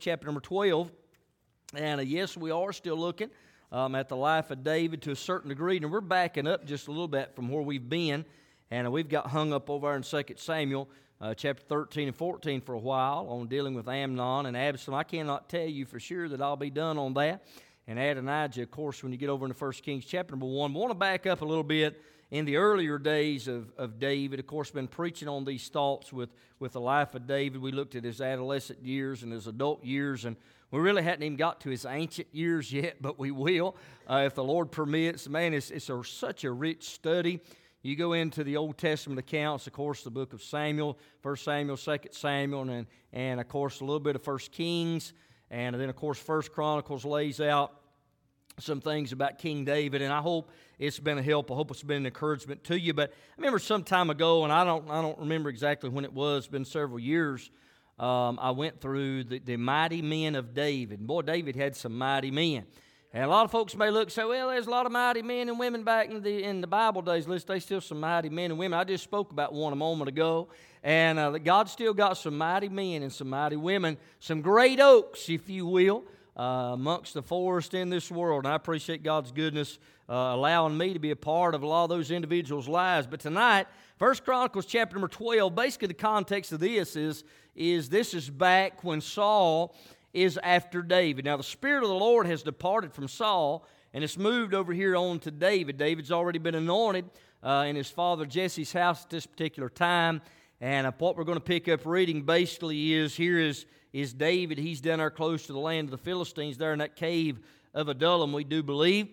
chapter number 12. And uh, yes, we are still looking um, at the life of David to a certain degree. And we're backing up just a little bit from where we've been. And uh, we've got hung up over in 2 Samuel uh, chapter 13 and 14 for a while on dealing with Amnon and Absalom. I cannot tell you for sure that I'll be done on that. And Adonijah, of course, when you get over into 1 Kings chapter number 1. I want to back up a little bit in the earlier days of, of David, of course, been preaching on these thoughts with, with the life of David. We looked at his adolescent years and his adult years, and we really hadn't even got to his ancient years yet, but we will uh, if the Lord permits. Man, it's, it's a, such a rich study. You go into the Old Testament accounts, of course, the book of Samuel, 1 Samuel, 2 Samuel, and, and of course, a little bit of 1 Kings, and then, of course, 1 Chronicles lays out some things about King David, and I hope it's been a help. I hope it's been an encouragement to you. But I remember some time ago, and I don't, I don't remember exactly when it was. Been several years. Um, I went through the, the mighty men of David. Boy, David had some mighty men. And a lot of folks may look and say, well, there's a lot of mighty men and women back in the, in the Bible days. List, there's still some mighty men and women. I just spoke about one a moment ago. And uh, God still got some mighty men and some mighty women, some great oaks, if you will, uh, amongst the forest in this world. And I appreciate God's goodness uh, allowing me to be a part of a lot of those individuals' lives. But tonight, First Chronicles chapter number 12, basically the context of this is, is this is back when Saul is after David. Now, the Spirit of the Lord has departed from Saul and it's moved over here on to David. David's already been anointed uh, in his father Jesse's house at this particular time. And uh, what we're going to pick up reading basically is here is is David. He's down there close to the land of the Philistines, there in that cave of Adullam, we do believe.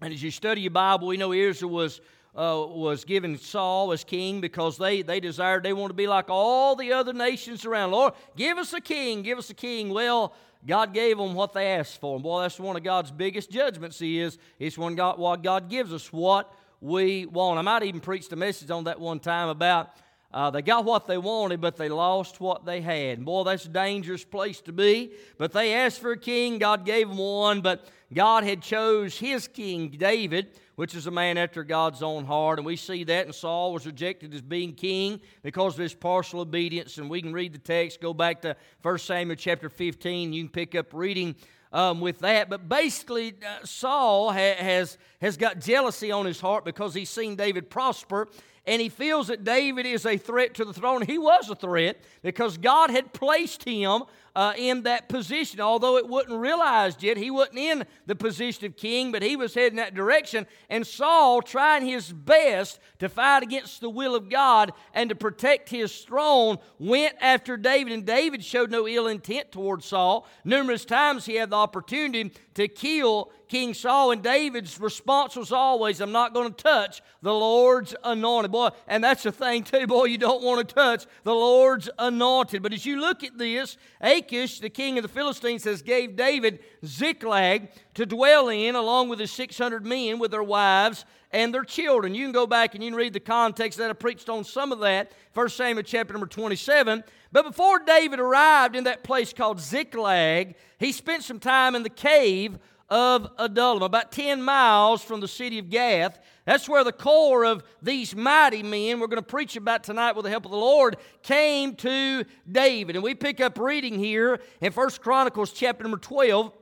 And as you study your Bible, we know Israel was, uh, was given Saul as king because they, they desired, they want to be like all the other nations around. Lord, give us a king, give us a king. Well, God gave them what they asked for. And boy, that's one of God's biggest judgments. He is. It's when God, what God gives us what we want. I might even preach a message on that one time about uh, they got what they wanted, but they lost what they had. boy, that's a dangerous place to be. But they asked for a king. God gave them one, but God had chose his king, David, which is a man after God's own heart. And we see that, and Saul was rejected as being king because of his partial obedience. And we can read the text, go back to 1 Samuel chapter 15. You can pick up reading um, with that. But basically, uh, Saul ha- has, has got jealousy on his heart because he's seen David prosper and he feels that David is a threat to the throne. He was a threat because God had placed him uh, in that position. Although it wasn't realized yet, he wasn't in the position of king, but he was heading that direction. And Saul, trying his best to fight against the will of God and to protect his throne, went after David. And David showed no ill intent towards Saul. Numerous times he had the opportunity to kill King Saul, and David's response was always, I'm not going to touch the Lord's anointed. Boy, and that's the thing, too, boy, you don't want to touch the Lord's anointed. But as you look at this, Achish, the king of the Philistines, has gave David Ziklag to dwell in, along with his 600 men with their wives and their children. You can go back and you can read the context that I preached on some of that, 1 Samuel chapter number 27. But before David arrived in that place called Ziklag, he spent some time in the cave of Adullam, about 10 miles from the city of Gath. That's where the core of these mighty men we're going to preach about tonight with the help of the Lord came to David. And we pick up reading here in First Chronicles chapter number 12.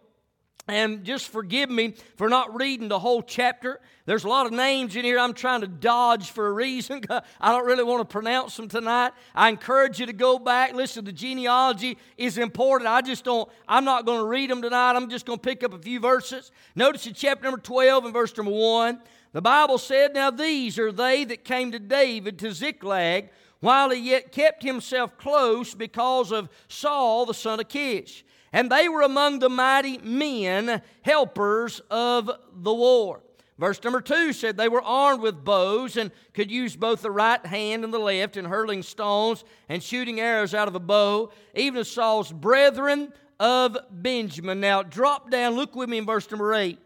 And just forgive me for not reading the whole chapter. There's a lot of names in here I'm trying to dodge for a reason. I don't really want to pronounce them tonight. I encourage you to go back. Listen, the genealogy is important. I just don't, I'm not going to read them tonight. I'm just going to pick up a few verses. Notice in chapter number 12 and verse number 1, the Bible said, Now these are they that came to David to Ziklag while he yet kept himself close because of Saul the son of Kish and they were among the mighty men, helpers of the war. Verse number two said they were armed with bows and could use both the right hand and the left in hurling stones and shooting arrows out of a bow, even as Saul's brethren of Benjamin. Now, drop down, look with me in verse number eight.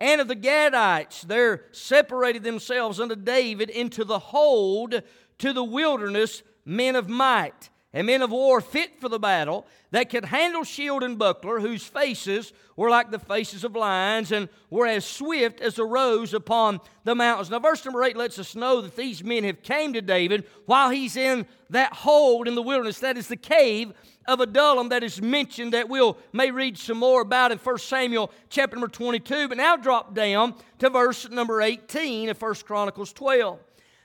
And of the Gadites, there separated themselves unto David into the hold to the wilderness men of might and men of war fit for the battle, that could handle shield and buckler, whose faces were like the faces of lions, and were as swift as the roes upon the mountains. Now, verse number 8 lets us know that these men have came to David while he's in that hold in the wilderness. That is the cave of Adullam that is mentioned that we'll may read some more about in 1 Samuel chapter number 22. But now drop down to verse number 18 of 1 Chronicles 12.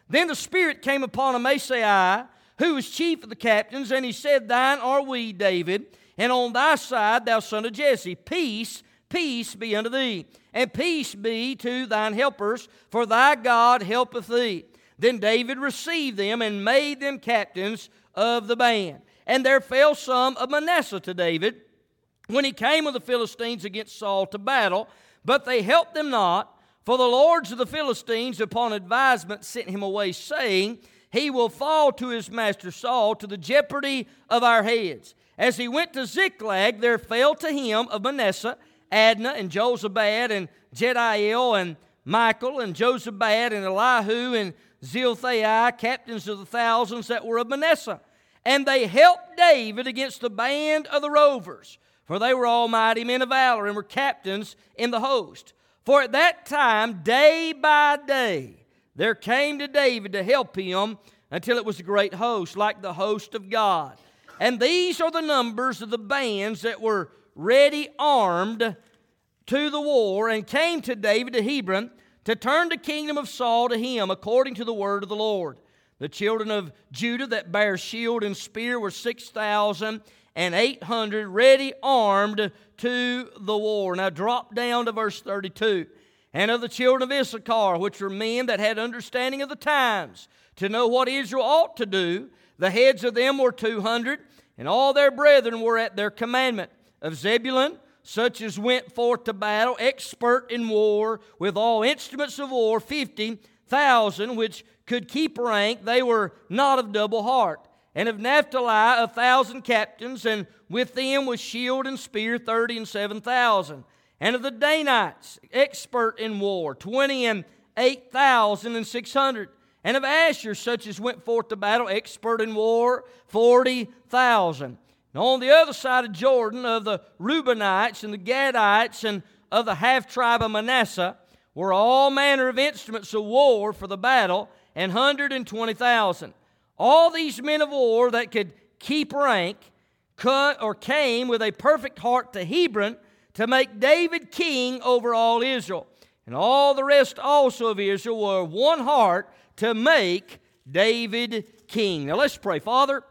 Then the Spirit came upon Amasai, who was chief of the captains, and he said, Thine are we, David, and on thy side, thou son of Jesse. Peace, peace be unto thee, and peace be to thine helpers, for thy God helpeth thee. Then David received them and made them captains of the band. And there fell some of Manasseh to David when he came with the Philistines against Saul to battle, but they helped them not. For the lords of the Philistines, upon advisement, sent him away, saying, He will fall to his master Saul to the jeopardy of our heads. As he went to Ziklag, there fell to him of Manasseh Adnah and Jozabad and Jediael and Michael and Jozabad and Elihu and Zilthai, captains of the thousands that were of Manasseh. And they helped David against the band of the rovers, for they were almighty men of valor and were captains in the host. For at that time, day by day, there came to David to help him until it was a great host, like the host of God. And these are the numbers of the bands that were ready armed to the war and came to David to Hebron to turn the kingdom of Saul to him according to the word of the Lord. The children of Judah that bare shield and spear were 6,000 and 800 ready armed to the war. Now drop down to verse 32. And of the children of Issachar, which were men that had understanding of the times, to know what Israel ought to do, the heads of them were 200, and all their brethren were at their commandment. Of Zebulun, such as went forth to battle, expert in war, with all instruments of war, 50,000, which could keep rank, they were not of double heart and of Naphtali a thousand captains, and with them was shield and spear thirty and seven thousand. And of the Danites, expert in war, twenty and eight thousand and six hundred. And of Asher, such as went forth to battle, expert in war, forty thousand. And on the other side of Jordan, of the Reubenites and the Gadites and of the half tribe of Manasseh, were all manner of instruments of war for the battle, and hundred and twenty thousand. All these men of war that could keep rank cut or came with a perfect heart to Hebron to make David king over all Israel. And all the rest also of Israel were one heart to make David king. Now let's pray. Father,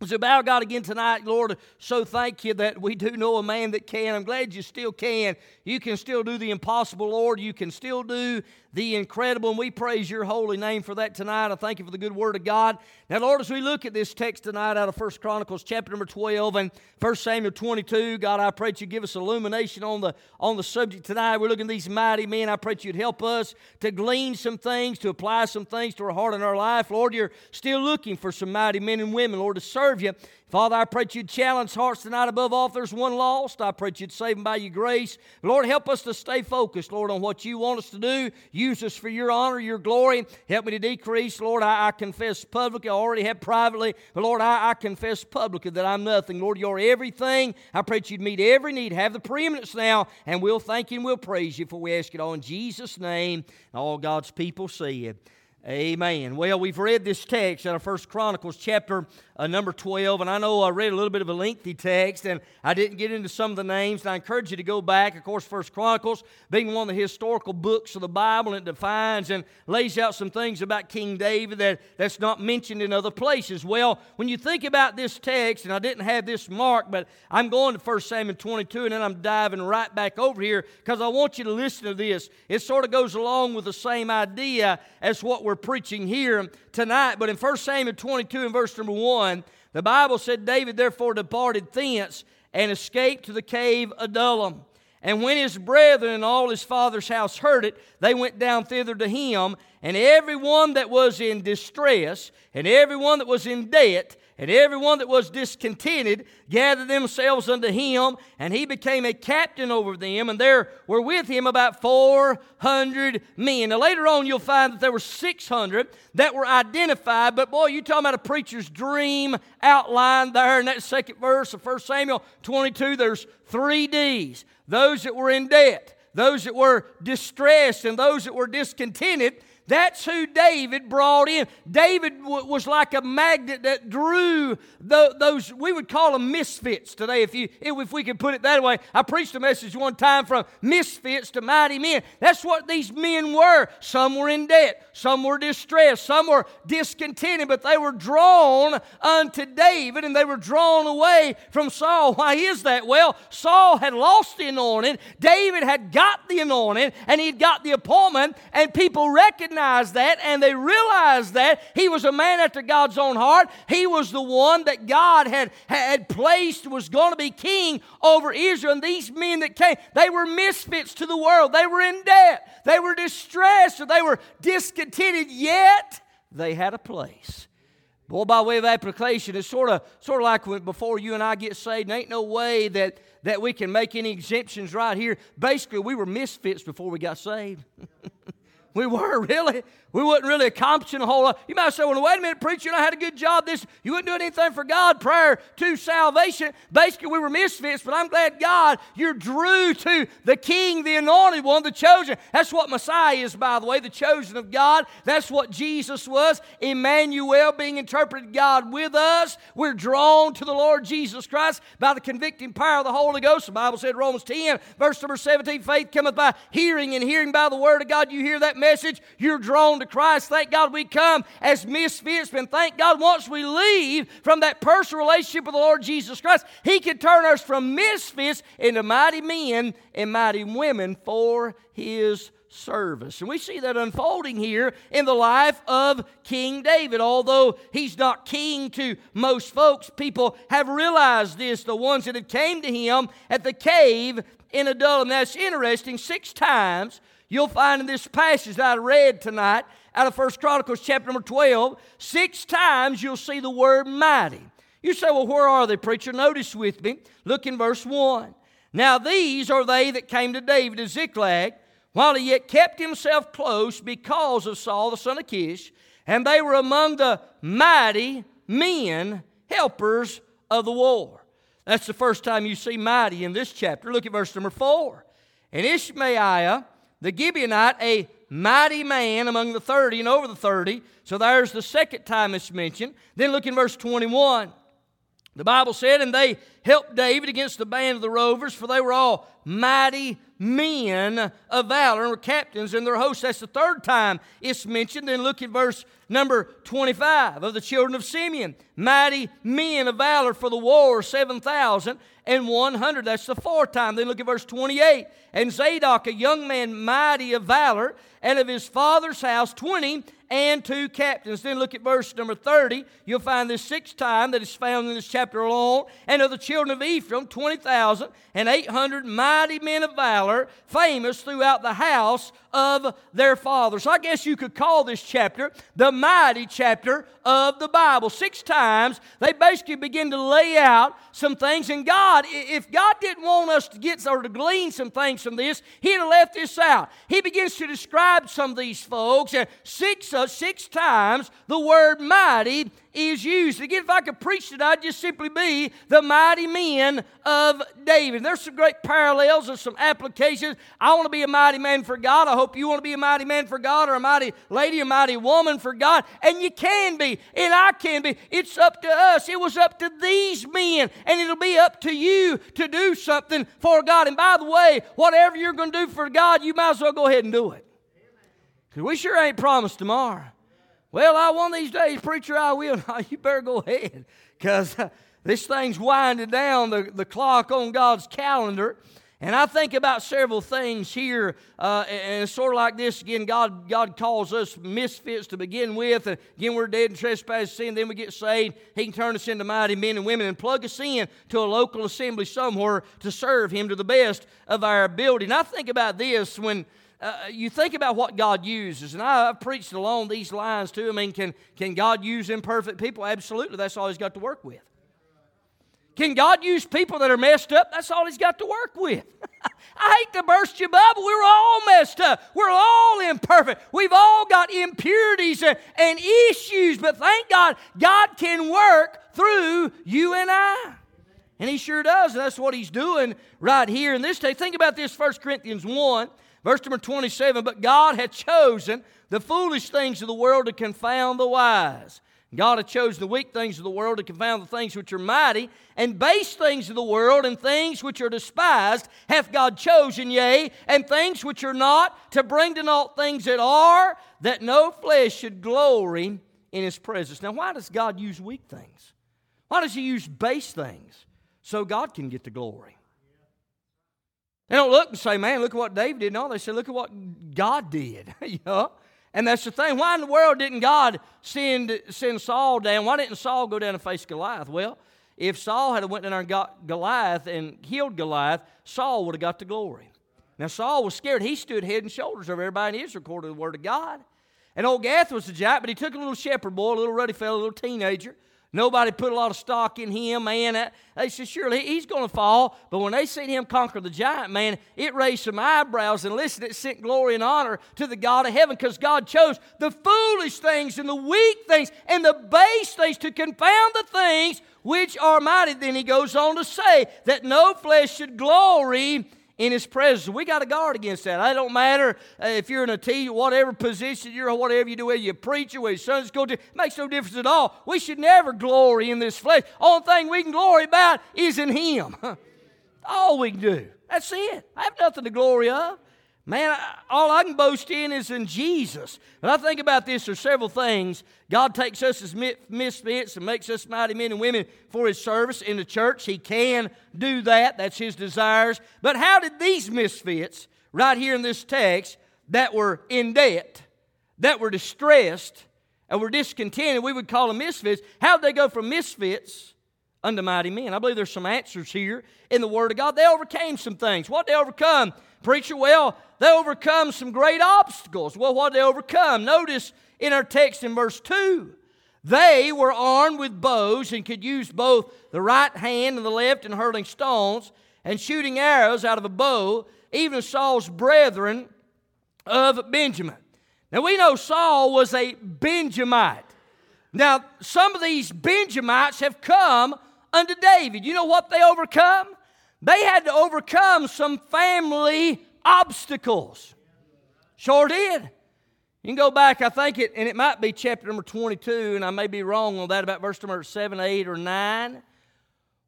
we bow God again tonight, Lord, so thank you that we do know a man that can. I'm glad you still can. You can still do the impossible, Lord. You can still do the incredible, and we praise your holy name for that tonight. I thank you for the good word of God. Now, Lord, as we look at this text tonight out of First Chronicles chapter number 12 and First Samuel 22, God, I pray that you give us illumination on the, on the subject tonight. We're looking at these mighty men. I pray that you'd help us to glean some things, to apply some things to our heart and our life. Lord, you're still looking for some mighty men and women, Lord, to serve you. Father, I pray that you'd challenge hearts tonight above all. If there's one lost, I pray that you'd save them by your grace. Lord, help us to stay focused, Lord, on what you want us to do. Use us for your honor, your glory. Help me to decrease. Lord, I, I confess publicly. I already have privately. But Lord, I, I confess publicly that I'm nothing. Lord, you're everything. I pray that you'd meet every need. Have the preeminence now, and we'll thank you and we'll praise you for we ask it all in Jesus' name. All God's people see it. Amen. Well, we've read this text out of First Chronicles chapter uh, number 12, and I know I read a little bit of a lengthy text, and I didn't get into some of the names. And I encourage you to go back. Of course, First Chronicles being one of the historical books of the Bible, it defines and lays out some things about King David that, that's not mentioned in other places. Well, when you think about this text, and I didn't have this marked, but I'm going to First Samuel 22, and then I'm diving right back over here because I want you to listen to this. It sort of goes along with the same idea as what we're preaching here tonight. But in 1 Samuel 22 and verse number 1, the Bible said, David therefore departed thence and escaped to the cave Adullam. And when his brethren and all his father's house heard it, they went down thither to him, and every one that was in distress, and every one that was in debt, And everyone that was discontented gathered themselves unto him, and he became a captain over them, and there were with him about 400 men. Now, later on, you'll find that there were 600 that were identified, but boy, you talking about a preacher's dream outlined there in that second verse of 1 Samuel 22. There's three D's those that were in debt, those that were distressed, and those that were discontented. That's who David brought in. David w- was like a magnet that drew the, those, we would call them misfits today, if, you, if we could put it that way. I preached a message one time from misfits to mighty men. That's what these men were. Some were in debt, some were distressed, some were discontented, but they were drawn unto David and they were drawn away from Saul. Why is that? Well, Saul had lost the anointing, David had got the anointing, and he'd got the appointment, and people recognized recognized that and they realized that he was a man after God's own heart. He was the one that God had, had placed, was going to be king over Israel. And these men that came, they were misfits to the world. They were in debt, they were distressed, or they were discontented, yet they had a place. Boy, by way of application, it's sort of sort of like when, before you and I get saved. There ain't no way that that we can make any exemptions right here. Basically, we were misfits before we got saved. We were, really. We wasn't really accomplishing a whole lot. You might say, well, wait a minute, preacher, I had a good job. This You wouldn't do anything for God prior to salvation. Basically, we were misfits, but I'm glad God, you're drew to the King, the anointed one, the chosen. That's what Messiah is, by the way, the chosen of God. That's what Jesus was. Emmanuel being interpreted God with us. We're drawn to the Lord Jesus Christ by the convicting power of the Holy Ghost. The Bible said, Romans 10, verse number 17, faith cometh by hearing, and hearing by the word of God. You hear that message, you're drawn to Christ. Thank God we come as misfits, and thank God once we leave from that personal relationship with the Lord Jesus Christ, He can turn us from misfits into mighty men and mighty women for His service. And we see that unfolding here in the life of King David. Although he's not king to most folks, people have realized this, the ones that have came to him at the cave in Adullam. That's interesting. Six times You'll find in this passage that I read tonight out of First Chronicles chapter number 12, six times you'll see the word mighty. You say, well, where are they, preacher? Notice with me. Look in verse 1. Now these are they that came to David at Ziklag, while he yet kept himself close because of Saul the son of Kish, and they were among the mighty men, helpers of the war. That's the first time you see mighty in this chapter. Look at verse number 4. And Ishmaiah the Gibeonite, a mighty man among the 30 and over the 30. So there's the second time it's mentioned. Then look in verse 21. The Bible said, And they helped David against the band of the rovers, for they were all mighty men of valor and were captains in their hosts. That's the third time it's mentioned. Then look at verse number 25 of the children of Simeon. Mighty men of valor for the war, 7,100. That's the fourth time. Then look at verse 28. And Zadok, a young man mighty of valor, and of his father's house, 20 and two captains. Then look at verse number 30. You'll find this sixth time that is found in this chapter alone. And of the children of Ephraim, 20,000 and 800 mighty men of valor, famous throughout the house of their father. So I guess you could call this chapter the mighty chapter of the Bible. Six times they basically begin to lay out some things. And God, if God didn't want us to get or to glean some things from this, He'd have left this out. He begins to describe some of these folks, and six, uh, six times the word mighty is used. Again, if I could preach it, I'd just simply be the mighty men of David. There's some great parallels, there's some applications. I want to be a mighty man for God. I hope you want to be a mighty man for God or a mighty lady, a mighty woman for God. And you can be, and I can be. It's up to us. It was up to these men, and it'll be up to you to do something for God. And by the way, whatever you're going to do for God, you might as well go ahead and do it. Because we sure ain't promised tomorrow. Well, I one of these days, preacher, I will. you better go ahead because uh, this thing's winding down the, the clock on God's calendar. And I think about several things here, uh, and it's sort of like this. Again, God, God calls us misfits to begin with. And again, we're dead in trespass sin, then we get saved. He can turn us into mighty men and women and plug us in to a local assembly somewhere to serve Him to the best of our ability. And I think about this when uh, you think about what God uses, and I, have preached along these lines too. I mean, can, can God use imperfect people? Absolutely. That's all He's got to work with. Can God use people that are messed up? That's all He's got to work with. I hate to burst your bubble. We're all messed up. We're all imperfect. We've all got impurities and, and issues, but thank God, God can work through you and I. And He sure does. And that's what He's doing right here in this day. Think about this 1 Corinthians 1, verse number 27. But God had chosen the foolish things of the world to confound the wise. God hath chosen the weak things of the world to confound the things which are mighty, and base things of the world and things which are despised hath God chosen, yea, and things which are not, to bring to naught things that are, that no flesh should glory in his presence. Now, why does God use weak things? Why does he use base things? So God can get the glory. They don't look and say, man, look at what David did. No, they say, look at what God did. you know? And that's the thing. Why in the world didn't God send, send Saul down? Why didn't Saul go down and face Goliath? Well, if Saul had went down and got Goliath and killed Goliath, Saul would have got the glory. Now Saul was scared. He stood head and shoulders over everybody in Israel according to the word of God. And old Gath was a giant, but he took a little shepherd boy, a little ruddy fellow, a little teenager, Nobody put a lot of stock in him, man. They said, surely he's going to fall. But when they seen him conquer the giant, man, it raised some eyebrows. And listen, it sent glory and honor to the God of heaven because God chose the foolish things and the weak things and the base things to confound the things which are mighty. Then he goes on to say that no flesh should glory in His presence. We got to guard against that. It don't matter uh, if you're in a T, whatever position you're, in, whatever you do, whether you preach or whether your Sunday school, it makes no difference at all. We should never glory in this flesh. Only thing we can glory about is in Him. all we can do. That's it. I have nothing to glory of. Man, all I can boast in is in Jesus. But I think about this, there's several things. God takes us as misfits and makes us mighty men and women for His service in the church. He can do that, that's His desires. But how did these misfits, right here in this text, that were in debt, that were distressed, and were discontented, we would call them misfits, how did they go from misfits unto mighty men? I believe there's some answers here in the Word of God. They overcame some things. What they overcome? Preacher, well, they overcome some great obstacles. Well, what did they overcome? Notice in our text in verse 2 they were armed with bows and could use both the right hand and the left in hurling stones and shooting arrows out of a bow, even Saul's brethren of Benjamin. Now we know Saul was a Benjamite. Now, some of these Benjamites have come unto David. You know what they overcome? They had to overcome some family obstacles. Sure did. You can go back, I think it, and it might be chapter number 22, and I may be wrong on that, about verse number 7, 8, or 9,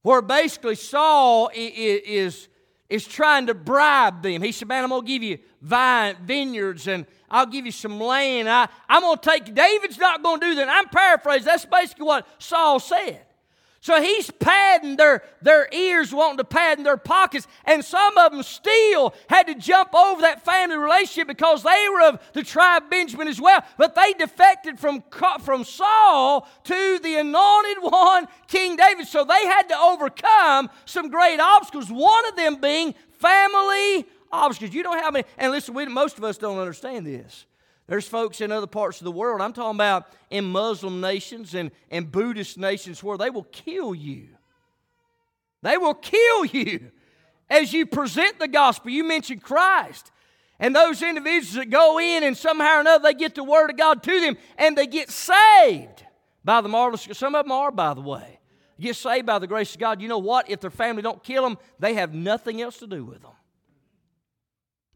where basically Saul is, is trying to bribe them. He said, Man, I'm going to give you vine, vineyards, and I'll give you some land. I, I'm going to take, David's not going to do that. I'm paraphrasing. That's basically what Saul said. So he's padding their, their ears, wanting to pad in their pockets, and some of them still had to jump over that family relationship because they were of the tribe Benjamin as well. But they defected from, from Saul to the anointed one, King David. So they had to overcome some great obstacles, one of them being family obstacles. You don't have any, and listen, we, most of us don't understand this. There's folks in other parts of the world, I'm talking about in Muslim nations and, and Buddhist nations, where they will kill you. They will kill you as you present the gospel. You mention Christ. And those individuals that go in and somehow or another they get the word of God to them and they get saved by the marvelous. Some of them are, by the way. Get saved by the grace of God. You know what? If their family don't kill them, they have nothing else to do with them.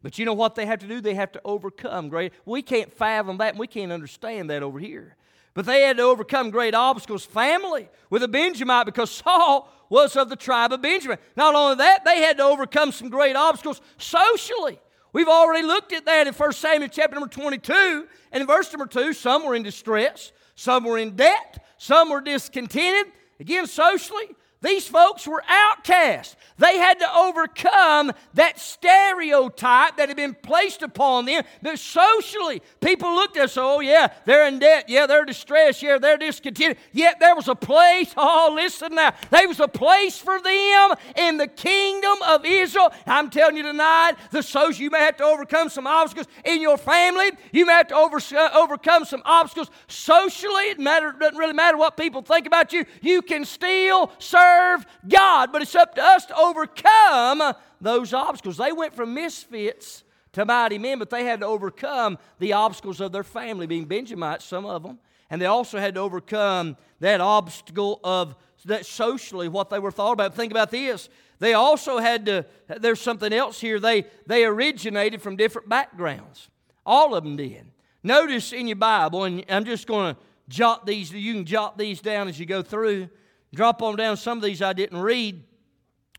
But you know what they have to do? They have to overcome great. We can't fathom that, and we can't understand that over here. But they had to overcome great obstacles. Family with a Benjamite because Saul was of the tribe of Benjamin. Not only that, they had to overcome some great obstacles socially. We've already looked at that in 1 Samuel chapter number 22. And in verse number 2, some were in distress, some were in debt, some were discontented. Again, socially, These folks were outcasts. They had to overcome that stereotype that had been placed upon them. That socially, people looked at us, oh, yeah, they're in debt. Yeah, they're distressed. Yeah, they're discontented. Yet there was a place, oh, listen now, there was a place for them in the kingdom of Israel. I'm telling you tonight, the social, you may have to overcome some obstacles in your family. You may have to over, uh, overcome some obstacles socially. It matter, doesn't really matter what people think about you. You can still serve serve God. But it's up to us to overcome those obstacles. They went from misfits to mighty men, but they had to overcome the obstacles of their family, being Benjamites, some of them. And they also had to overcome that obstacle of that socially what they were thought about. Think about this. They also had to, there's something else here. They, they originated from different backgrounds. All of them did. Notice in your Bible, and I'm just going to jot these, you can jot these down as you go through. Drop on down some of these I didn't read.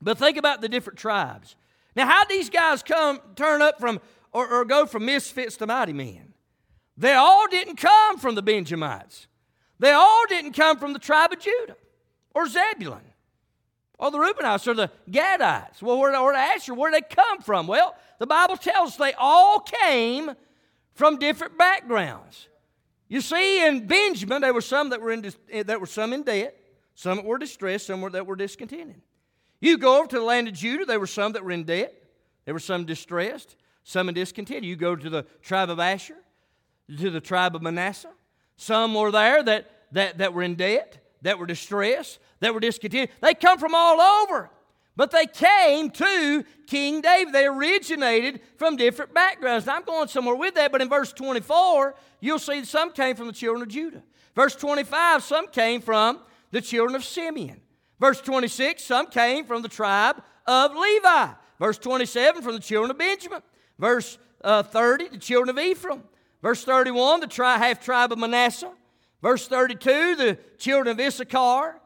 But think about the different tribes. Now, how these guys come turn up from or, or go from misfits to mighty men? They all didn't come from the Benjamites. They all didn't come from the tribe of Judah or Zebulun or the Reubenites or the Gadites. Well, where, or Asher, where they come from? Well, the Bible tells us they all came from different backgrounds. You see, in Benjamin, there were some that were in, eh, that were some in debt. Some that were distressed, some that were discontented. You go over to the land of Judah, there were some that were in debt, there were some distressed, some in discontent. You go to the tribe of Asher, to the tribe of Manasseh. Some were there that, that, that were in debt, that were distressed, that were discontented. They come from all over. But they came to King David. They originated from different backgrounds. Now, I'm going somewhere with that, but in verse 24, you'll see some came from the children of Judah. Verse 25, some came from the children of Simeon. Verse 26, some came from the tribe of Levi. Verse 27, from the children of Benjamin. Verse uh, 30, the children of Ephraim. Verse 31, the tri- half tribe of Manasseh. Verse 32, the children of Issachar.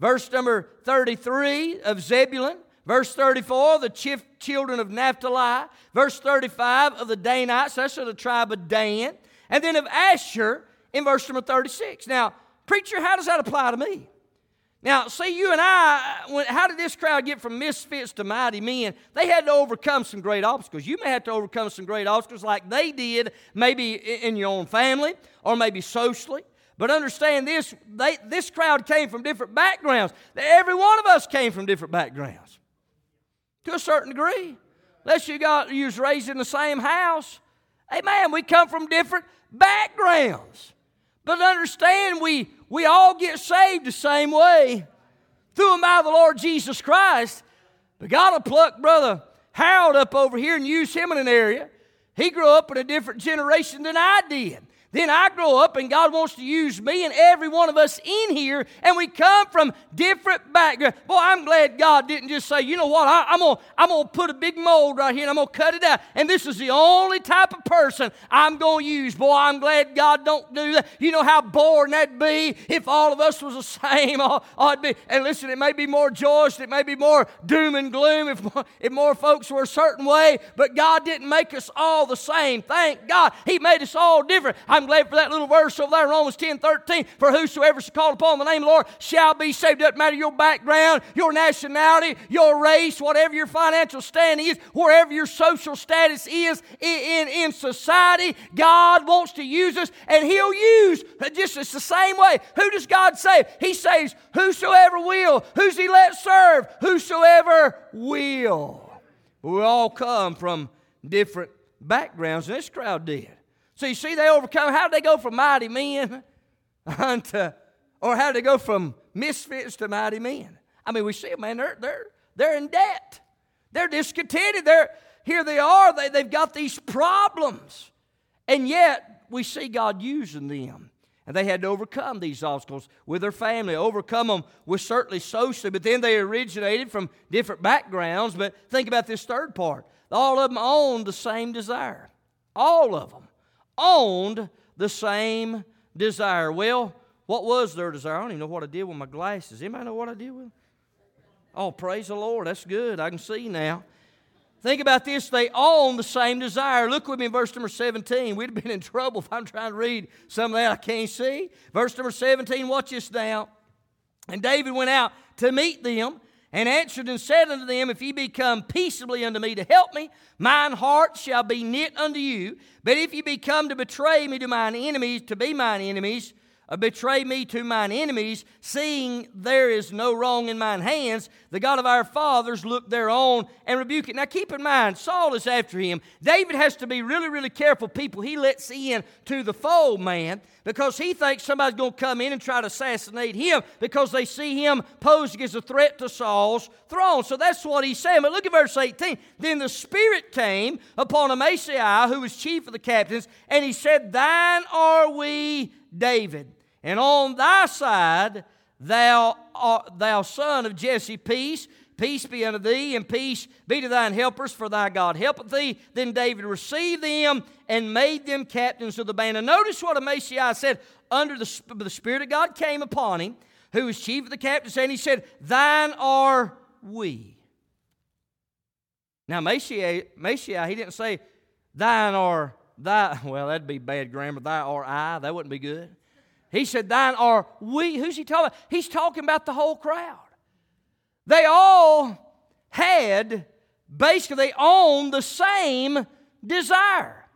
Verse number 33 of Zebulun. Verse 34, the ch- children of Naphtali. Verse 35 of the Danites, that's of the tribe of Dan. And then of Asher in verse number 36. Now, preacher, how does that apply to me? Now, see, you and I, how did this crowd get from misfits to mighty men? They had to overcome some great obstacles. You may have to overcome some great obstacles like they did, maybe in your own family or maybe socially. But understand this they, this crowd came from different backgrounds. Every one of us came from different backgrounds to a certain degree. Unless you, got, you was raised in the same house. Hey, man, we come from different backgrounds. But understand, we, we all get saved the same way through and by the Lord Jesus Christ. But God will pluck Brother Harold up over here and use him in an area. He grew up in a different generation than I did. Then I grow up and God wants to use me and every one of us in here, and we come from different backgrounds. Boy, I'm glad God didn't just say, you know what, I, am going to I'm gonna put a big mold right here and I'm going to cut it out, and this is the only type of person I'm going to use. Boy, I'm glad God don't do that. You know how boring that'd be if all of us was the same. Oh, it'd be, and listen, it may be more joyous, it may be more doom and gloom if more, if more folks were a certain way, but God didn't make us all the same. Thank God. He made us all different. I'm I'm glad for that little verse over there Romans 10 13. For whosoever shall call upon the name of the Lord shall be saved. It doesn't matter your background, your nationality, your race, whatever your financial standing is, wherever your social status is in, in, in society, God wants to use us and He'll use just it's the same way. Who does God save? He saves whosoever will. Who's He let serve? Whosoever will. We all come from different backgrounds, and this crowd did. So you see, they overcome. How did they go from mighty men unto, or how did they go from misfits to mighty men? I mean, we see them, man, they're, they're, they're in debt. They're discontented. They're, here they are. They, they've got these problems. And yet, we see God using them. And they had to overcome these obstacles with their family, overcome them with certainly socially, but then they originated from different backgrounds. But think about this third part. All of them owned the same desire. All of them owned the same desire. Well, what was their desire? I don't even know what I did with my glasses. Anybody know what I did with them? Oh, praise the Lord. That's good. I can see now. Think about this. They own the same desire. Look with me in verse number 17. We'd have been in trouble if I'm trying to read some of that I can't see. Verse number 17, watch this now. And David went out to meet them and answered and said unto them, If ye be come peaceably unto me to help me, mine heart shall be knit unto you. But if ye be come to betray me to mine enemies, to be mine enemies, Uh, betray me to mine enemies, seeing there is no wrong in mine hands. The God of our fathers look thereon and rebuke it. Now keep in mind, Saul is after him. David has to be really, really careful, people he lets in to the fold, man, because he thinks somebody's going to come in and try to assassinate him because they see him posing as a threat to Saul's throne. So that's what he's saying. But look at verse 18. Then the Spirit came upon Amasai, who was chief of the captains, and he said, Thine are we, David and on thy side, thou, art, thou son of Jesse, peace. Peace be unto thee, and peace be to thine helpers, for thy God helpeth thee. Then David received them and made them captains of the band. And notice what Amasai said. Under the, the Spirit of God came upon him, who was chief of the captains, and he said, Thine are we. Now, Amasai he didn't say, Thine are thy, well, that'd be bad grammar. Thy are I. That wouldn't be good. He said, Thine are we. Who's he talking about? He's talking about the whole crowd. They all had, basically, owned the same desire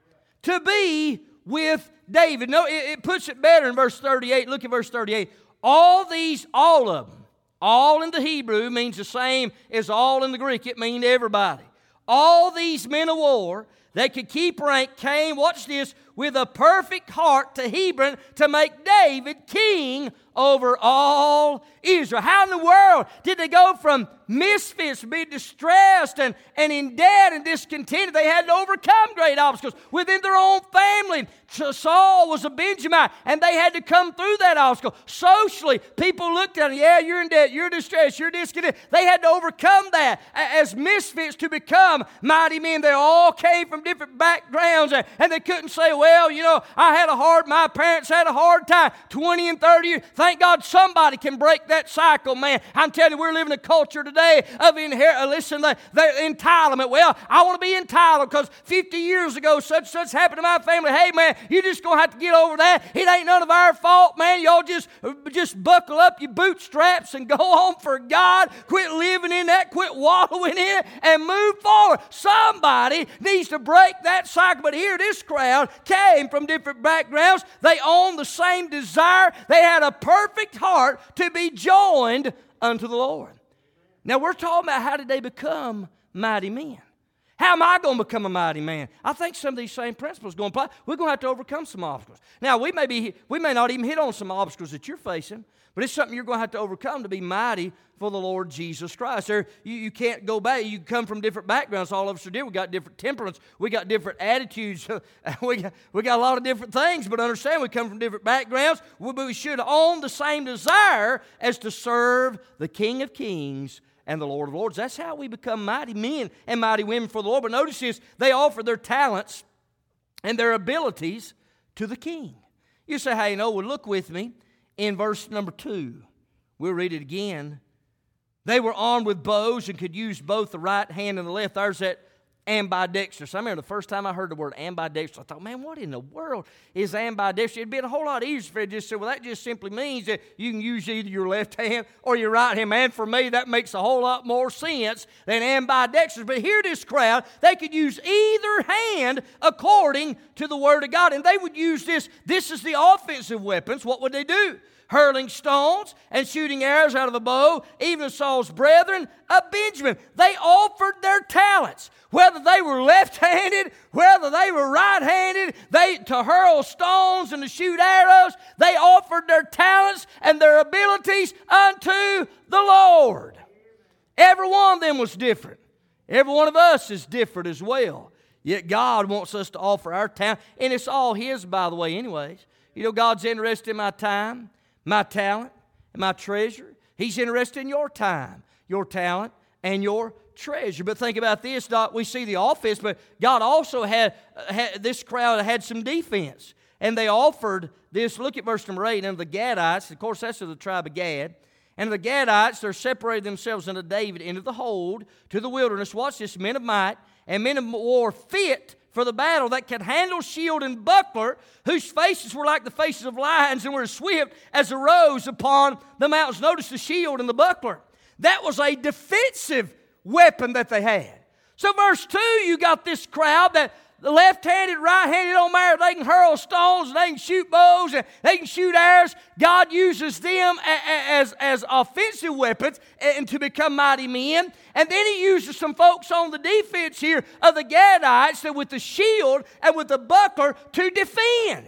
to be with David. No, it, it puts it better in verse 38. Look at verse 38. All these, all of them, all in the Hebrew means the same as all in the Greek. It means everybody. All these men of war that could keep rank came, watch this, with a perfect heart to Hebron to make David king over all Israel. How in the world did they go from misfits, be distressed and, and in debt and discontented? They had to overcome great obstacles within their own family. Saul was a Benjamite, and they had to come through that obstacle. Socially, people looked at them, yeah, you're in debt, you're distressed, you're discontented. They had to overcome that as misfits to become mighty men. They all came from different backgrounds, and they couldn't say, well, you know, I had a hard, my parents had a hard time, 20 and 30 years. Thank God somebody can break that cycle, man. I'm telling you, we're living a culture today of inherit. Uh, listen, the, the entitlement. Well, I want to be entitled because 50 years ago, such such happened to my family. Hey, man, you just gonna have to get over that. It ain't none of our fault, man. Y'all just just buckle up your bootstraps and go on for God. Quit living in that. Quit wallowing in it and move forward. Somebody needs to break that cycle. But here, this crowd came from different backgrounds. They owned the same desire. They had a perfect heart to be joined unto the Lord. Now, we're talking about how did they become mighty men? How am I going to become a mighty man? I think some of these same principles going to apply. We're going to have to overcome some obstacles. Now, we may, be, we may not even hit on some obstacles that you're facing, but it's something you're going to have to overcome to be mighty for the Lord Jesus Christ. There, you, you can't go back. You come from different backgrounds. All of us are different. We got different temperaments. We got different attitudes. we, got, we got a lot of different things, but understand we come from different backgrounds. We, we should own the same desire as to serve the King of Kings and the Lord of Lords. That's how we become mighty men and mighty women for the Lord. But notice this they offer their talents and their abilities to the king. You say, hey, no, well, look with me in verse number two. We'll read it again. They were armed with bows and could use both the right hand and the left. There's that ambidextrous. I remember the first time I heard the word ambidextrous, I thought, man, what in the world is ambidextrous? It'd been a whole lot easier if it just said, well, that just simply means that you can use either your left hand or your right hand. And for me, that makes a whole lot more sense than ambidextrous. But here, this crowd, they could use either hand according to the Word of God. And they would use this. This is the offensive weapons. What would they do? Hurling stones and shooting arrows out of a bow, even Saul's brethren of Benjamin. They offered their talents, whether they were left handed, whether they were right handed, they to hurl stones and to shoot arrows, they offered their talents and their abilities unto the Lord. Every one of them was different. Every one of us is different as well. Yet God wants us to offer our talent, and it's all His, by the way, anyways. You know, God's interested in my time my talent, and my treasure. He's interested in your time, your talent, and your treasure. But think about this, Doc. We see the offense, but God also had, uh, had this crowd had some defense. And they offered this. Look at verse number 8. And the Gadites, of course, that's of the tribe of Gad. And the Gadites, they're separated themselves unto David into the hold to the wilderness. Watch this men of might and men of war fit for the battle, that could handle shield and buckler, whose faces were like the faces of lions and were as swift as a roes upon the mountains. Notice the shield and the buckler. That was a defensive weapon that they had. So, verse 2, you got this crowd that the left handed, right handed, don't matter. They can hurl stones, they can shoot bows, and they can shoot arrows. God uses them as, as offensive weapons and to become mighty men. And then He uses some folks on the defense here of the Gadites that with the shield and with the buckler to defend.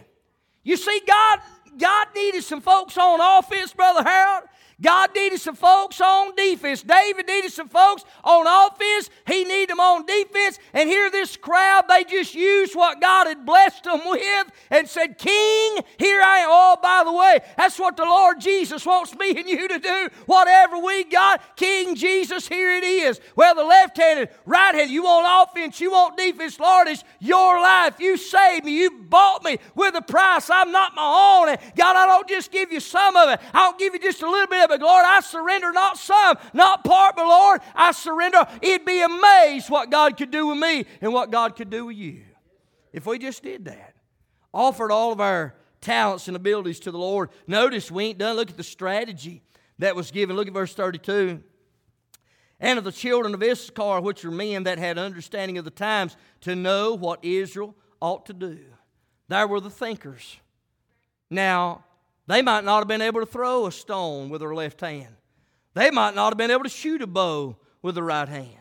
You see, God, God needed some folks on offense, Brother Harold, God needed some folks on defense. David needed some folks on offense. He needed them on defense. And here, this crowd, they just used what God had blessed them with and said, King, here I am. Oh, by the way, that's what the Lord Jesus wants me and you to do. Whatever we got, King Jesus, here it is. Well, the left handed, right handed, you want offense, you want defense. Lord, it's your life. You saved me. You bought me with a price. I'm not my own. And God, I don't just give you some of it, I don't give you just a little bit of it. Lord, I surrender not some, not part, but Lord, I surrender. It'd be amazed what God could do with me and what God could do with you if we just did that. Offered all of our talents and abilities to the Lord. Notice we ain't done. Look at the strategy that was given. Look at verse 32. And of the children of Issachar, which are men that had understanding of the times, to know what Israel ought to do. There were the thinkers. Now, they might not have been able to throw a stone with their left hand. They might not have been able to shoot a bow with the right hand.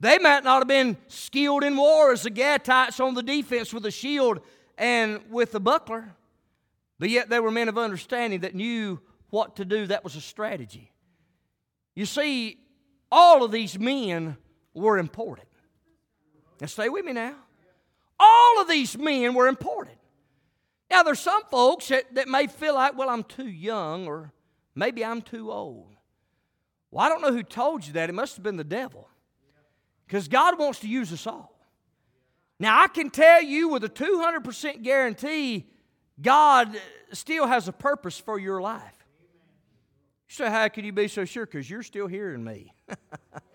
They might not have been skilled in war as the Gadites on the defense with a shield and with the buckler. But yet they were men of understanding that knew what to do. That was a strategy. You see, all of these men were important. Now, stay with me now. All of these men were important. Now, there's some folks that, that may feel like, well, I'm too young or maybe I'm too old. Well, I don't know who told you that. It must have been the devil. Because God wants to use us all. Now, I can tell you with a 200% guarantee, God still has a purpose for your life. You say, how can you be so sure? Because you're still hearing me.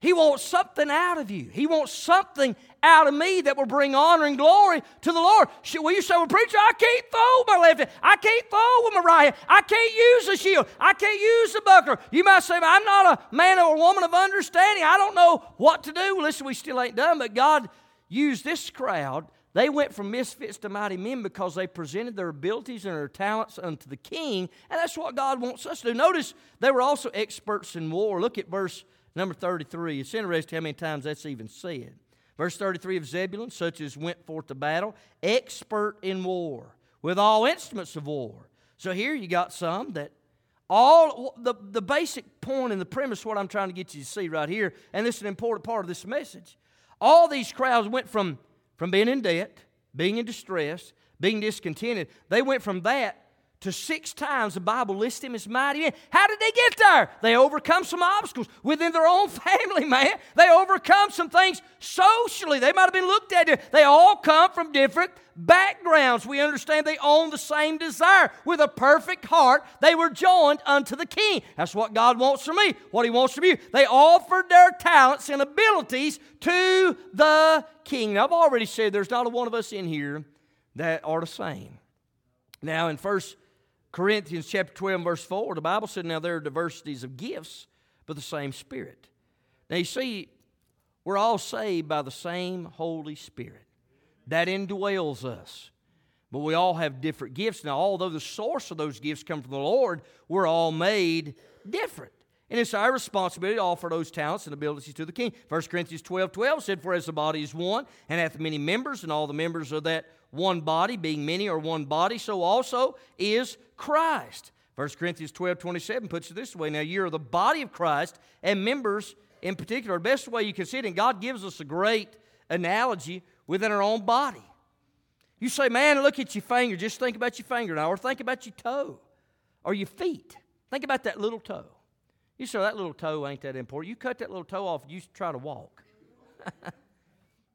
He wants something out of you. He wants something out of me that will bring honor and glory to the Lord. Will you say, well, preacher, I can't throw my left hand. I can't throw with my right hand. I can't use the shield. I can't use the buckler. You might say, I'm not a man or a woman of understanding. I don't know what to do. Listen, we still ain't done, but God used this crowd. They went from misfits to mighty men because they presented their abilities and their talents unto the king, and that's what God wants us to do. Notice they were also experts in war. Look at verse Number 33. It's interesting how many times that's even said. Verse 33 of Zebulun, such as went forth to battle, expert in war, with all instruments of war. So here you got some that all the, the basic point and the premise, what I'm trying to get you to see right here, and this is an important part of this message. All these crowds went from, from being in debt, being in distress, being discontented, they went from that to six times the Bible lists him as mighty men. How did they get there? They overcome some obstacles within their own family, man. They overcome some things socially. They might have been looked at. They all come from different backgrounds. We understand they own the same desire. With a perfect heart, they were joined unto the king. That's what God wants from me, what he wants from you. They offered their talents and abilities to the king. Now, I've already said there's not a one of us in here that are the same. Now, in First Corinthians chapter 12, verse 4, the Bible said, Now there are diversities of gifts, but the same Spirit. Now you see, we're all saved by the same Holy Spirit that indwells us. But we all have different gifts. Now, although the source of those gifts come from the Lord, we're all made different. And it's our responsibility to offer those talents and abilities to the king. 1 Corinthians 12 12 said, For as the body is one, and hath many members, and all the members of that one body, being many or one body, so also is Christ. 1 Corinthians 12 27 puts it this way Now you're the body of Christ and members in particular. The best way you can see it, and God gives us a great analogy within our own body. You say, man, look at your finger. Just think about your finger now, or think about your toe or your feet. Think about that little toe. You say, that little toe ain't that important. You cut that little toe off, you try to walk.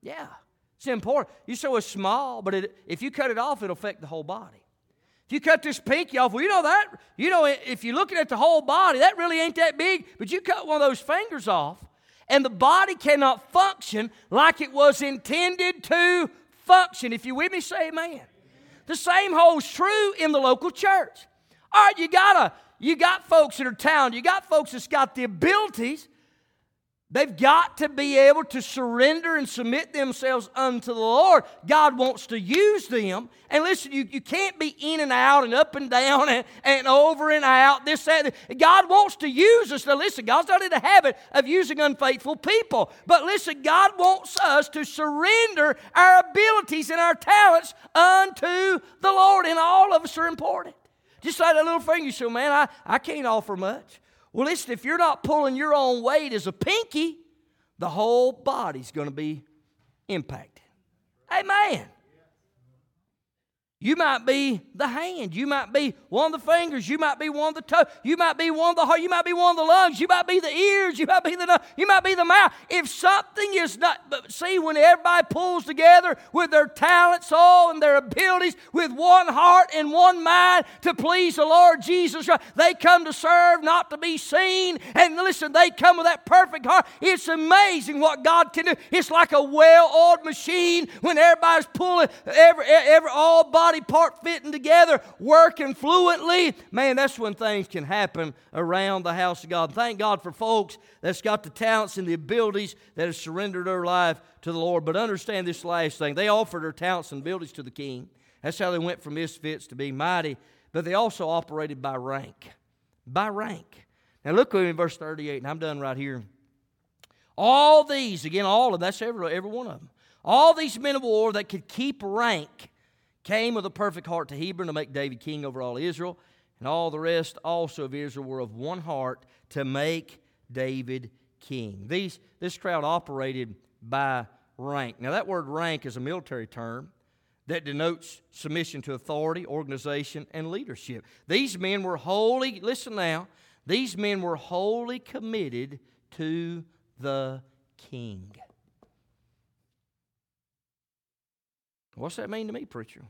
yeah. It's important. You say it's small, but it, if you cut it off, it'll affect the whole body. If you cut this pinky off, well, you know that. You know, if you're looking at the whole body, that really ain't that big. But you cut one of those fingers off, And the body cannot function like it was intended to function. If you with me, say amen. The same holds true in the local church. All right, you gotta, you got folks that are talented, you got folks that's got the abilities, They've got to be able to surrender and submit themselves unto the Lord. God wants to use them. And listen, you, you can't be in and out and up and down and, and over and out, this, that. God wants to use us. Now, listen, God's not in the habit of using unfaithful people. But listen, God wants us to surrender our abilities and our talents unto the Lord. And all of us are important. Just like that little thing you say, man, I, I can't offer much. Well, listen, if you're not pulling your own weight as a pinky, the whole body's going to be impacted. Amen. You might be the hand. You might be one of the fingers. You might be one of the toes. You might be one of the heart. You might be one of the lungs. You might be the ears. You might be the nose. You might be the mouth. If something is not, but see, when everybody pulls together with their talents, all and their abilities, with one heart and one mind to please the Lord Jesus, they come to serve, not to be seen. And listen, they come with that perfect heart. It's amazing what God can do. It's like a well-oiled machine when everybody's pulling every, every all body body part fitting together, working fluently, man, that's when things can happen around the house of God. Thank God for folks that's got the talents and the abilities that have surrendered their life to the Lord. But understand this last thing they offered their talents and abilities to the king. That's how they went from misfits to being mighty. But they also operated by rank. By rank. Now look with me in verse 38, and I'm done right here. All these, again, all of that's every, every one of them. All these men of war that could keep rank came with a perfect heart to Hebron to make David king over all Israel, and all the rest also of Israel were of one heart to make David king. These, this crowd operated by rank. Now, that word rank is a military term that denotes submission to authority, organization, and leadership. These men were wholly, listen now, these men were wholly committed to the king. What's that mean to me, preacher?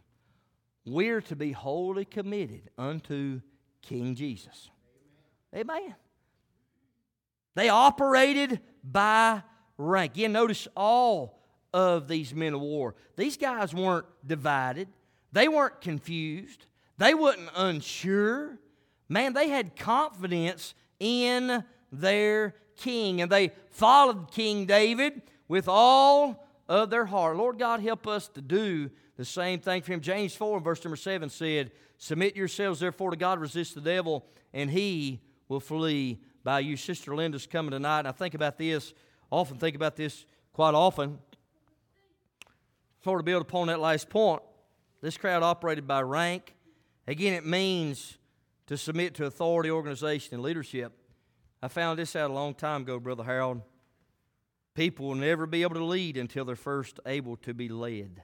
We're to be wholly committed unto King Jesus. Amen. Amen. They operated by rank. You notice all of these men of war. These guys weren't divided. They weren't confused. They weren't unsure. Man, they had confidence in their king. And they followed King David with all of their heart. Lord God, help us to do the same thing for him. James 4 verse number 7 said, Submit yourselves therefore to God, resist the devil, and he will flee by you. Sister Linda's coming tonight, and I think about this, often think about this quite often. For to build upon that last point, this crowd operated by rank. Again, it means to submit to authority, organization, and leadership. I found this out a long time ago, Brother Harold. People will never be able to lead until they're first able to be led.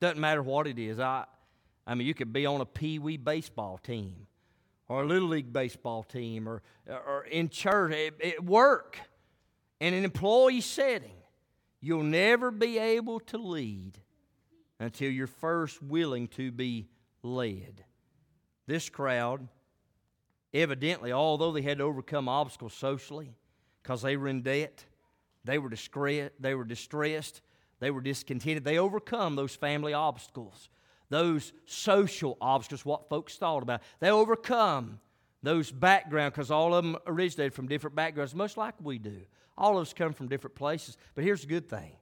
Doesn't matter what it is. I, I mean, you could be on a pee wee baseball team or a little league baseball team or, or in church, at, work, in an employee setting. You'll never be able to lead until you're first willing to be led. This crowd, evidently, although they had to overcome obstacles socially because they were in debt, they were, discre- they were distressed, they were discontented. They overcome those family obstacles, those social obstacles, what folks thought about. They overcome those backgrounds because all of them originated from different backgrounds, much like we do. All of us come from different places. But here's the good thing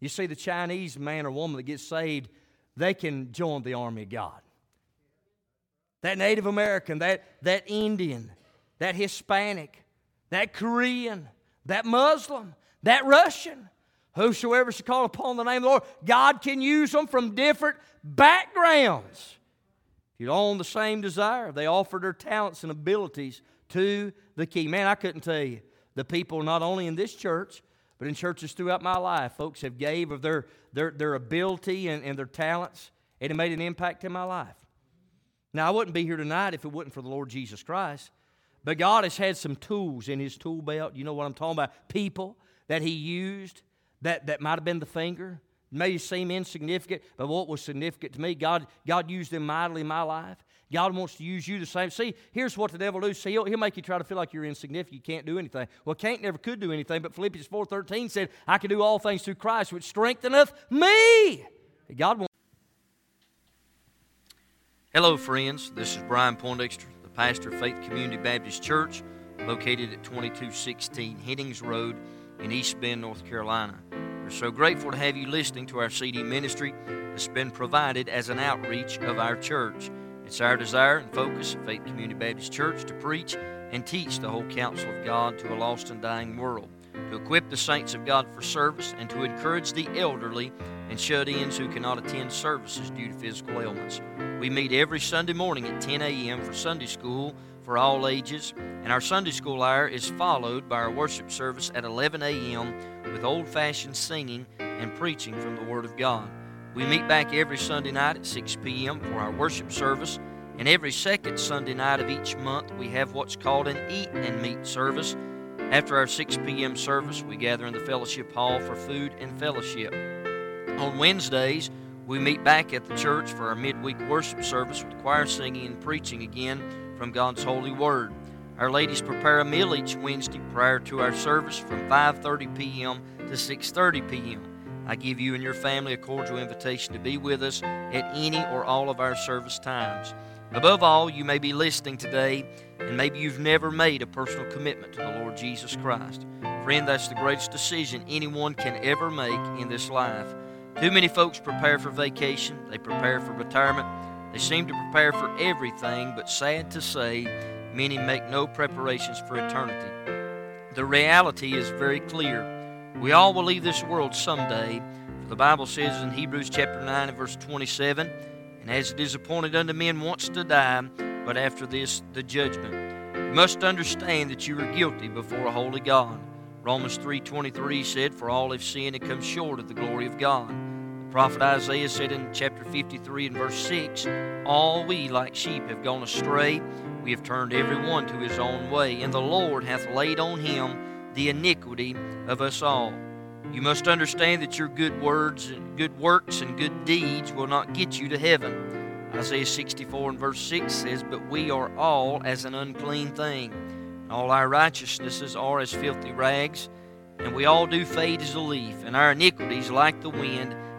you see, the Chinese man or woman that gets saved, they can join the army of God. That Native American, that, that Indian, that Hispanic, that Korean, that Muslim, that Russian, whosoever shall call upon the name of the Lord, God can use them from different backgrounds. If you own the same desire, they offered their talents and abilities to the king. Man, I couldn't tell you the people not only in this church, but in churches throughout my life, folks have gave of their, their, their ability and, and their talents, and it made an impact in my life. Now, I wouldn't be here tonight if it wasn't for the Lord Jesus Christ. But God has had some tools in His tool belt. You know what I'm talking about? People that He used that, that might have been the finger. May seem insignificant, but what was significant to me, God, God used them mightily in my life. God wants to use you the same. See, here's what the devil do. See, he'll, he'll make you try to feel like you're insignificant. You can't do anything. Well, can't never could do anything. But Philippians 4.13 said, I can do all things through Christ, which strengtheneth me. God wants. Hello, friends. This is Brian Poindexter, the pastor of Faith Community Baptist Church, located at 2216 Headings Road in East Bend, North Carolina. We're so grateful to have you listening to our CD ministry that's been provided as an outreach of our church. It's our desire and focus at Faith Community Baptist Church to preach and teach the whole counsel of God to a lost and dying world, to equip the saints of God for service, and to encourage the elderly and shut ins who cannot attend services due to physical ailments. We meet every Sunday morning at 10 a.m. for Sunday school for all ages, and our Sunday school hour is followed by our worship service at 11 a.m. with old fashioned singing and preaching from the Word of God. We meet back every Sunday night at 6 p.m. for our worship service, and every second Sunday night of each month we have what's called an Eat and Meet service. After our 6 p.m. service, we gather in the fellowship hall for food and fellowship. On Wednesdays, we meet back at the church for our midweek worship service with choir singing and preaching again from God's holy word. Our ladies prepare a meal each Wednesday prior to our service from 5:30 p.m. to 6:30 p.m. I give you and your family a cordial invitation to be with us at any or all of our service times. Above all, you may be listening today, and maybe you've never made a personal commitment to the Lord Jesus Christ. Friend, that's the greatest decision anyone can ever make in this life. Too many folks prepare for vacation, they prepare for retirement, they seem to prepare for everything, but sad to say, many make no preparations for eternity. The reality is very clear. We all will leave this world someday. For the Bible says in Hebrews chapter 9 and verse 27, And as it is appointed unto men once to die, but after this the judgment. You must understand that you are guilty before a holy God. Romans 3.23 said, For all have sinned and come short of the glory of God. Prophet Isaiah said in chapter 53 and verse 6, All we like sheep have gone astray. We have turned every one to his own way, and the Lord hath laid on him the iniquity of us all. You must understand that your good words and good works and good deeds will not get you to heaven. Isaiah 64 and verse 6 says, But we are all as an unclean thing. All our righteousnesses are as filthy rags, and we all do fade as a leaf, and our iniquities, like the wind,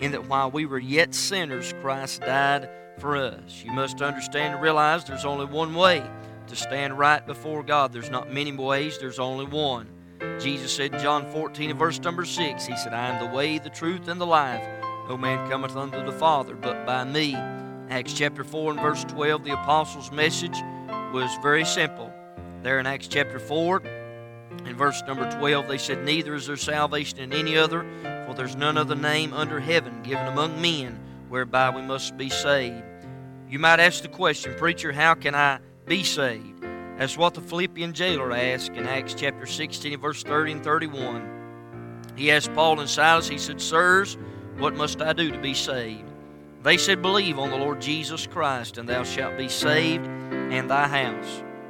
in that while we were yet sinners, Christ died for us. You must understand and realize there's only one way to stand right before God. There's not many ways, there's only one. Jesus said in John 14 and verse number 6, He said, I am the way, the truth, and the life. No man cometh unto the Father but by me. Acts chapter 4 and verse 12, the apostles' message was very simple. There in Acts chapter 4 in verse number 12, they said, Neither is there salvation in any other, for there's none other name under heaven given among men whereby we must be saved. You might ask the question, Preacher, how can I be saved? That's what the Philippian jailer asked in Acts chapter 16, verse 30 and 31. He asked Paul and Silas, he said, Sirs, what must I do to be saved? They said, Believe on the Lord Jesus Christ, and thou shalt be saved and thy house.